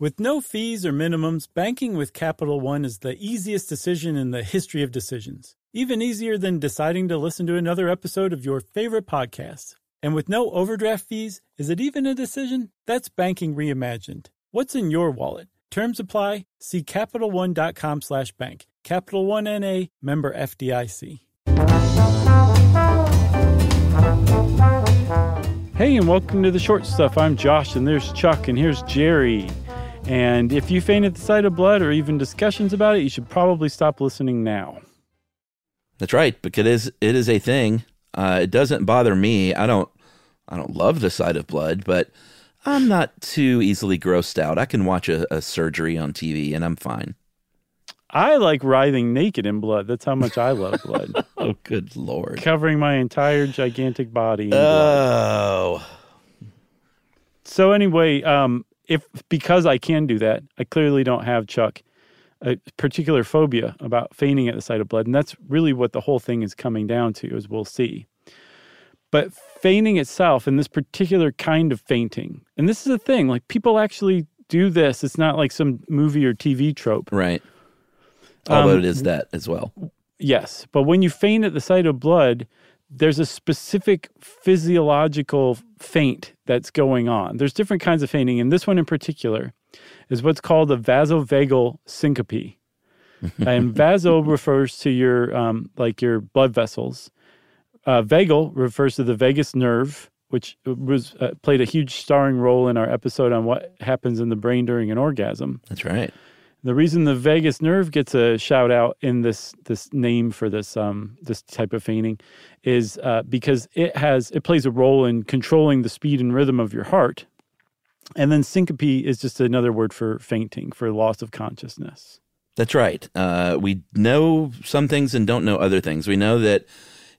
With no fees or minimums, banking with Capital One is the easiest decision in the history of decisions. Even easier than deciding to listen to another episode of your favorite podcast. And with no overdraft fees, is it even a decision? That's banking reimagined. What's in your wallet? Terms apply. See CapitalOne.com slash bank. Capital One N.A. member FDIC. Hey, and welcome to the short stuff. I'm Josh, and there's Chuck, and here's Jerry. And if you faint at the sight of blood or even discussions about it, you should probably stop listening now. That's right, because it is it is a thing. Uh, it doesn't bother me. I don't I don't love the sight of blood, but I'm not too easily grossed out. I can watch a, a surgery on TV and I'm fine. I like writhing naked in blood. That's how much I love blood. oh, good lord! Covering my entire gigantic body. oh. So anyway, um, if because I can do that, I clearly don't have Chuck a particular phobia about fainting at the sight of blood, and that's really what the whole thing is coming down to, as we'll see. But fainting itself, and this particular kind of fainting, and this is a thing, like people actually do this. It's not like some movie or TV trope, right? Although um, it is that as well. Yes, but when you faint at the sight of blood, there's a specific physiological faint that's going on. There's different kinds of fainting, and this one in particular is what's called a vasovagal syncope. and vaso refers to your um, like your blood vessels. Uh, vagal refers to the vagus nerve, which was uh, played a huge starring role in our episode on what happens in the brain during an orgasm. That's right. The reason the vagus nerve gets a shout out in this this name for this um, this type of fainting is uh, because it has it plays a role in controlling the speed and rhythm of your heart, and then syncope is just another word for fainting for loss of consciousness. That's right. Uh, we know some things and don't know other things. We know that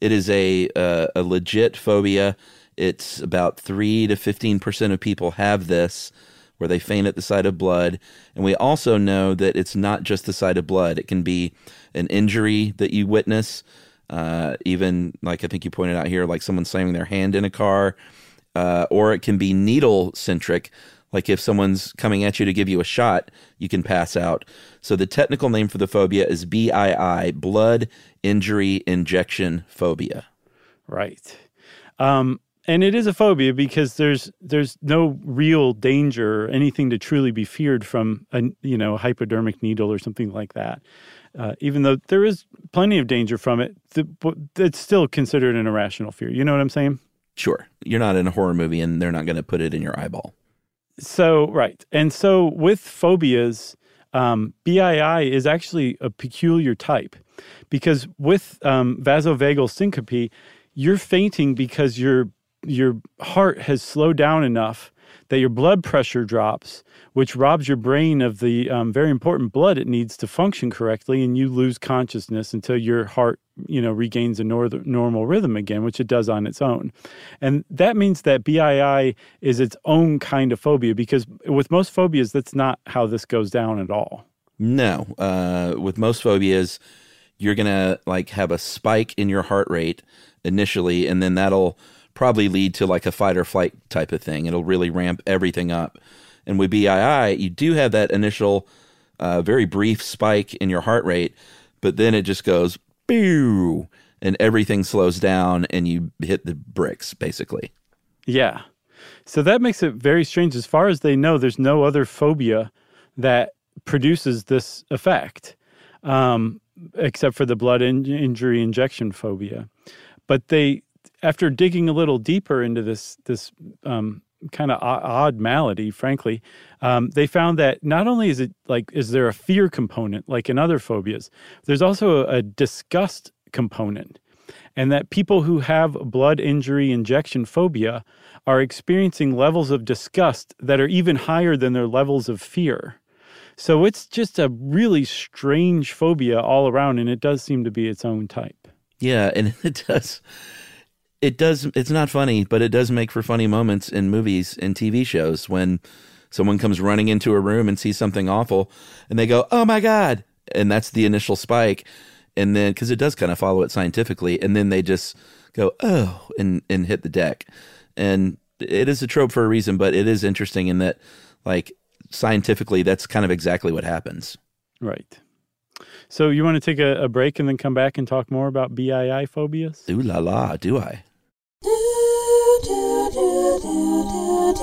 it is a uh, a legit phobia. It's about three to fifteen percent of people have this where they faint at the sight of blood. And we also know that it's not just the sight of blood, it can be an injury that you witness. Uh, even like I think you pointed out here, like someone slamming their hand in a car, uh, or it can be needle centric. Like if someone's coming at you to give you a shot, you can pass out. So the technical name for the phobia is BII, blood injury injection phobia. Right. Um, and it is a phobia because there's there's no real danger or anything to truly be feared from a you know hypodermic needle or something like that. Uh, even though there is plenty of danger from it, the, it's still considered an irrational fear. You know what I'm saying? Sure. You're not in a horror movie, and they're not going to put it in your eyeball. So right, and so with phobias, um, BII is actually a peculiar type because with um, vasovagal syncope, you're fainting because you're your heart has slowed down enough that your blood pressure drops, which robs your brain of the um, very important blood it needs to function correctly, and you lose consciousness until your heart, you know, regains a nor- normal rhythm again, which it does on its own. And that means that BII is its own kind of phobia, because with most phobias, that's not how this goes down at all. No, uh, with most phobias, you're gonna like have a spike in your heart rate initially, and then that'll probably lead to like a fight or flight type of thing. It'll really ramp everything up. And with BII, you do have that initial, uh, very brief spike in your heart rate, but then it just goes, boo, and everything slows down and you hit the bricks, basically. Yeah. So that makes it very strange. As far as they know, there's no other phobia that produces this effect, um, except for the blood in- injury injection phobia. But they after digging a little deeper into this this um, kind of odd malady, frankly, um, they found that not only is it like is there a fear component like in other phobias, there's also a, a disgust component, and that people who have blood injury injection phobia are experiencing levels of disgust that are even higher than their levels of fear. So it's just a really strange phobia all around, and it does seem to be its own type. Yeah, and it does it does it's not funny but it does make for funny moments in movies and tv shows when someone comes running into a room and sees something awful and they go oh my god and that's the initial spike and then because it does kind of follow it scientifically and then they just go oh and and hit the deck and it is a trope for a reason but it is interesting in that like scientifically, that's kind of exactly what happens. Right. So you want to take a, a break and then come back and talk more about BII phobias? Ooh la la, do I?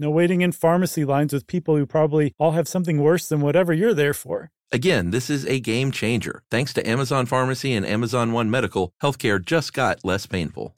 No waiting in pharmacy lines with people who probably all have something worse than whatever you're there for. Again, this is a game changer. Thanks to Amazon Pharmacy and Amazon One Medical, healthcare just got less painful.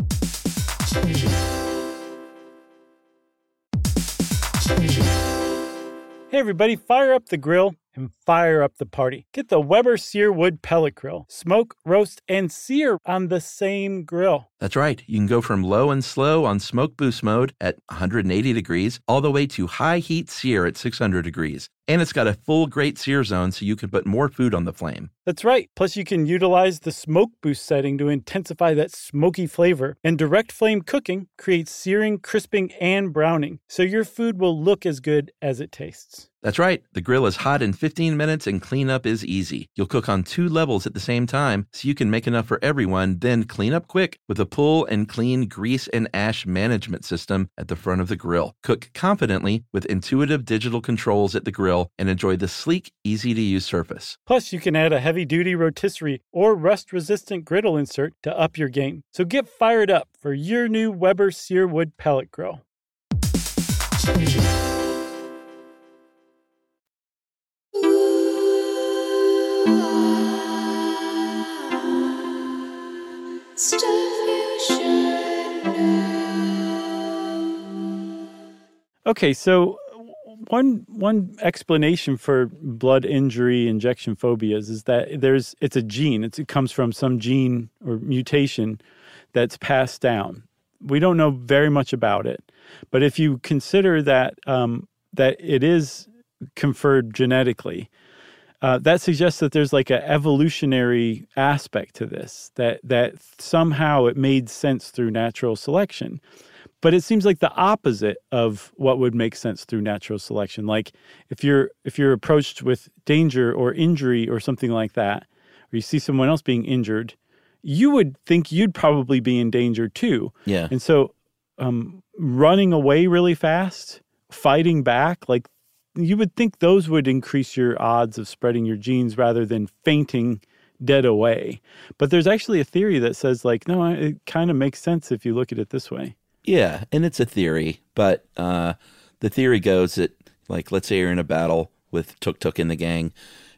Hey, everybody, fire up the grill and fire up the party. Get the Weber Searwood Pellet Grill. Smoke, roast, and sear on the same grill. That's right. You can go from low and slow on smoke boost mode at 180 degrees all the way to high heat sear at 600 degrees. And it's got a full grate sear zone so you can put more food on the flame. That's right. Plus, you can utilize the smoke boost setting to intensify that smoky flavor. And direct flame cooking creates searing, crisping, and browning, so your food will look as good as it tastes. That's right. The grill is hot in 15 minutes and cleanup is easy. You'll cook on two levels at the same time so you can make enough for everyone, then clean up quick with a pull and clean grease and ash management system at the front of the grill. Cook confidently with intuitive digital controls at the grill and enjoy the sleek, easy to use surface. Plus, you can add a heavy duty rotisserie or rust resistant griddle insert to up your game. So get fired up for your new Weber Searwood Pellet Grill. Okay, so one one explanation for blood injury injection phobias is that there's it's a gene. It's, it comes from some gene or mutation that's passed down. We don't know very much about it, but if you consider that um, that it is conferred genetically, uh, that suggests that there's like an evolutionary aspect to this. That that somehow it made sense through natural selection but it seems like the opposite of what would make sense through natural selection like if you're if you're approached with danger or injury or something like that or you see someone else being injured you would think you'd probably be in danger too Yeah. and so um, running away really fast fighting back like you would think those would increase your odds of spreading your genes rather than fainting dead away. But there's actually a theory that says like no it kind of makes sense if you look at it this way. Yeah, and it's a theory, but uh, the theory goes that, like, let's say you're in a battle with Tuk Tuk in the gang,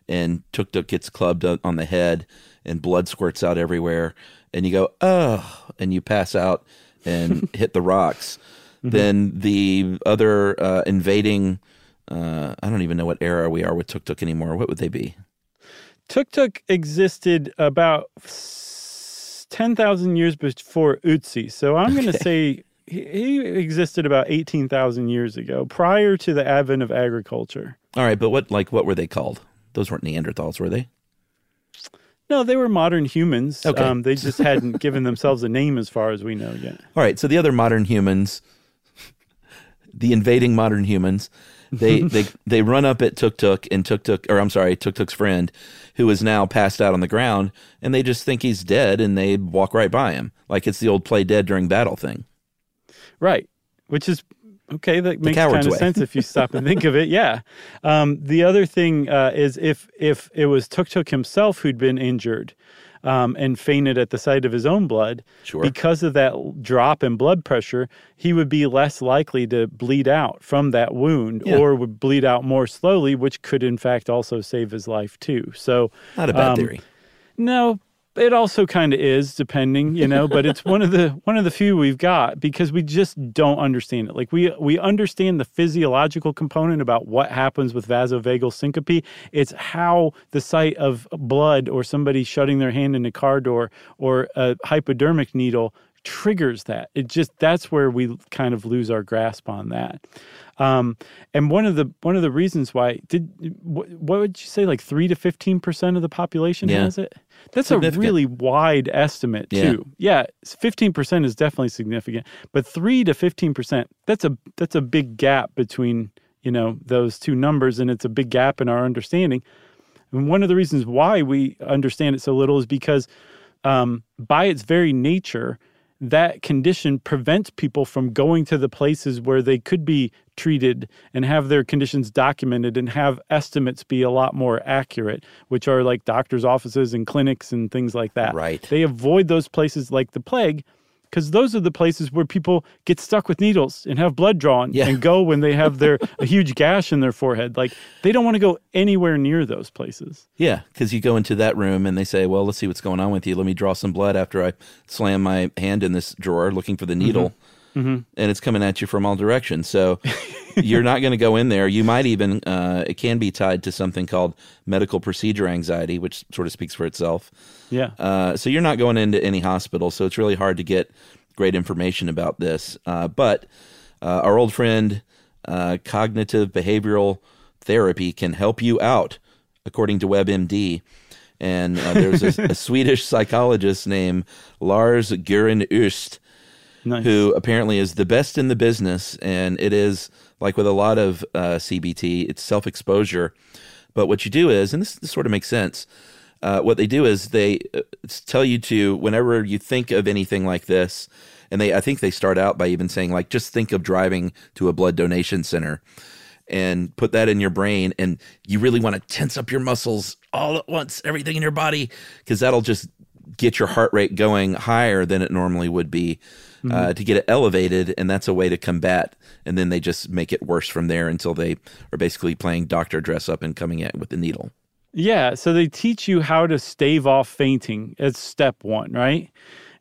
and Tuk Tuk gets clubbed on the head, and blood squirts out everywhere, and you go, oh, and you pass out and hit the rocks. Then the other uh, invading, uh, I don't even know what era we are with Tuk Tuk anymore. What would they be? Tuk Tuk existed about s- 10,000 years before Ötzi. So I'm going to say he, he existed about 18,000 years ago, prior to the advent of agriculture. All right, but what like what were they called? Those weren't Neanderthals, were they? No, they were modern humans. Okay. Um, they just hadn't given themselves a name as far as we know yet. All right, so the other modern humans, the invading modern humans, they they they run up at Tuk Tuk and Tuk Tuk, or I'm sorry, Tuk Tuk's friend, who is now passed out on the ground, and they just think he's dead, and they walk right by him, like it's the old play dead during battle thing. Right. Which is okay. That makes coward's kind of way. sense if you stop and think of it. Yeah. Um, the other thing uh, is if if it was Tuk Tuk himself who'd been injured um, and fainted at the sight of his own blood, Sure. because of that drop in blood pressure, he would be less likely to bleed out from that wound, Yeah. or would bleed out more slowly, which could in fact also save his life too. So Not a bad Um, theory. no, It also kind of is, depending, you know, but it's one of the one of the few we've got because we just don't understand it. Like we we understand the physiological component about what happens with vasovagal syncope. It's how the sight of blood or somebody shutting their hand in a car door or a hypodermic needle triggers that. It just that's where we kind of lose our grasp on that. Um, and one of the one of the reasons why did what, what would you say like three to fifteen percent of the population Yeah. has it? That's a really wide estimate too. Yeah, fifteen percent is definitely significant, but three to fifteen percent that's a that's a big gap between you know those two numbers, and it's a big gap in our understanding. And one of the reasons why we understand it so little is because um, by its very nature, that condition prevents people from going to the places where they could be treated and have their conditions documented and have estimates be a lot more accurate, which are like doctors' offices and clinics and things like that. Right. They avoid those places like the plague because those are the places where people get stuck with needles and have blood drawn Yeah. and go when they have their a huge gash in their forehead. Like they don't want to go anywhere near those places. Yeah, because you go into that room and they say, "Well, let's see what's going on with you. Let me draw some blood after I slam my hand in this drawer looking for the mm-hmm. needle, and it's coming at you from all directions." So you're not going to go in there. You might even uh, it can be tied to something called medical procedure anxiety, which sort of speaks for itself. Yeah. Uh, so you're not going into any hospital, so it's really hard to get great information about this. Uh, but uh, our old friend, uh, cognitive behavioral therapy, can help you out, according to WebMD. And uh, there's a, a Swedish psychologist named Lars Göran Öst nice. who apparently is the best in the business. And it is like with a lot of uh, CBT, it's self exposure. But what you do is, and this, this sort of makes sense, uh, what they do is they uh, tell you to, whenever you think of anything like this, and they, I think they start out by even saying, like, just think of driving to a blood donation center and put that in your brain. And you really want to tense up your muscles all at once, everything in your body, because that'll just get your heart rate going higher than it normally would be uh, to get it elevated. And that's a way to combat. And then they just make it worse from there until they are basically playing doctor dress up and coming at with the needle. Yeah, so they teach you how to stave off fainting as step one, right?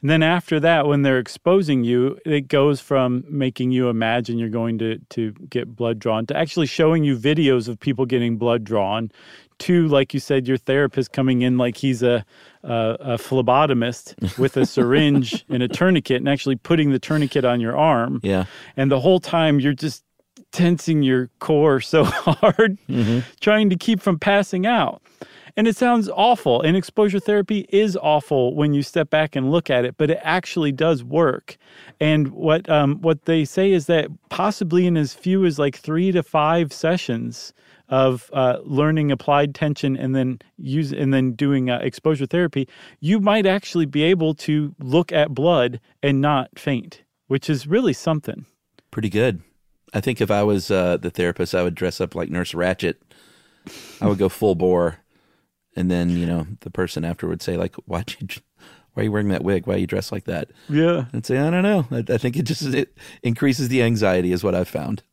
And then after that, when they're exposing you, it goes from making you imagine you're going to, to get blood drawn to actually showing you videos of people getting blood drawn to, like you said, your therapist coming in like he's a, a, a phlebotomist with a syringe and a tourniquet and actually putting the tourniquet on your arm. Yeah. And the whole time you're just tensing your core so hard, trying to keep from passing out. And it sounds awful. And exposure therapy is awful when you step back and look at it, but it actually does work. And what um, what they say is that possibly in as few as like three to five sessions of uh, learning applied tension and then use and then doing uh, exposure therapy, you might actually be able to look at blood and not faint, which is really something. Pretty good. I think if I was uh, the therapist, I would dress up like Nurse Ratched. I would go full bore, and then you know the person after would say like, "Why'd you? Why are you wearing that wig? Why are you dressed like that?" Yeah. And say, "I don't know. I, I think it just it increases the anxiety, is what I've found."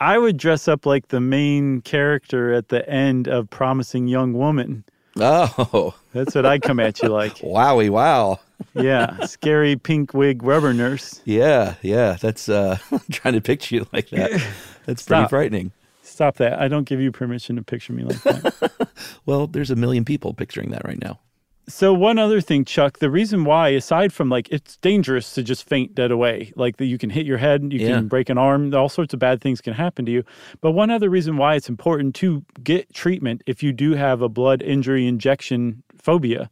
I would dress up like the main character at the end of Promising Young Woman. Oh, That's what I come at you like. wowie, wow. Yeah, scary pink wig rubber nurse. Yeah, yeah. That's uh, I'm trying to picture you like that. That's pretty frightening. Stop that. I don't give you permission to picture me like that. Well, there's a million people picturing that right now. So, one other thing, Chuck, the reason why, aside from like it's dangerous to just faint dead away, like that you can hit your head, you Yeah. can break an arm, all sorts of bad things can happen to you. But one other reason why it's important to get treatment if you do have a blood injury injection phobia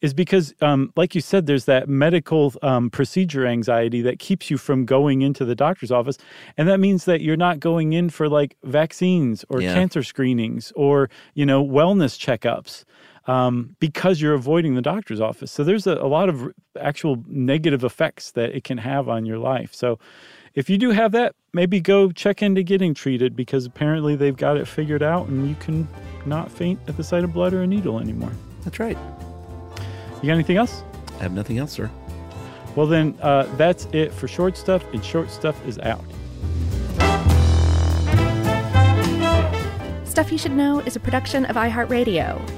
is because, um, like you said, there's that medical um, procedure anxiety that keeps you from going into the doctor's office. And that means that you're not going in for like vaccines or Yeah. cancer screenings or, you know, wellness checkups um, because you're avoiding the doctor's office. So there's a, a lot of actual negative effects that it can have on your life. So if you do have that, maybe go check into getting treated because apparently they've got it figured out and you can not faint at the sight of blood or a needle anymore. That's right. You got anything else? I have nothing else, sir. Well, then uh, that's it for short stuff, and short stuff is out. Stuff You Should Know is a production of iHeartRadio.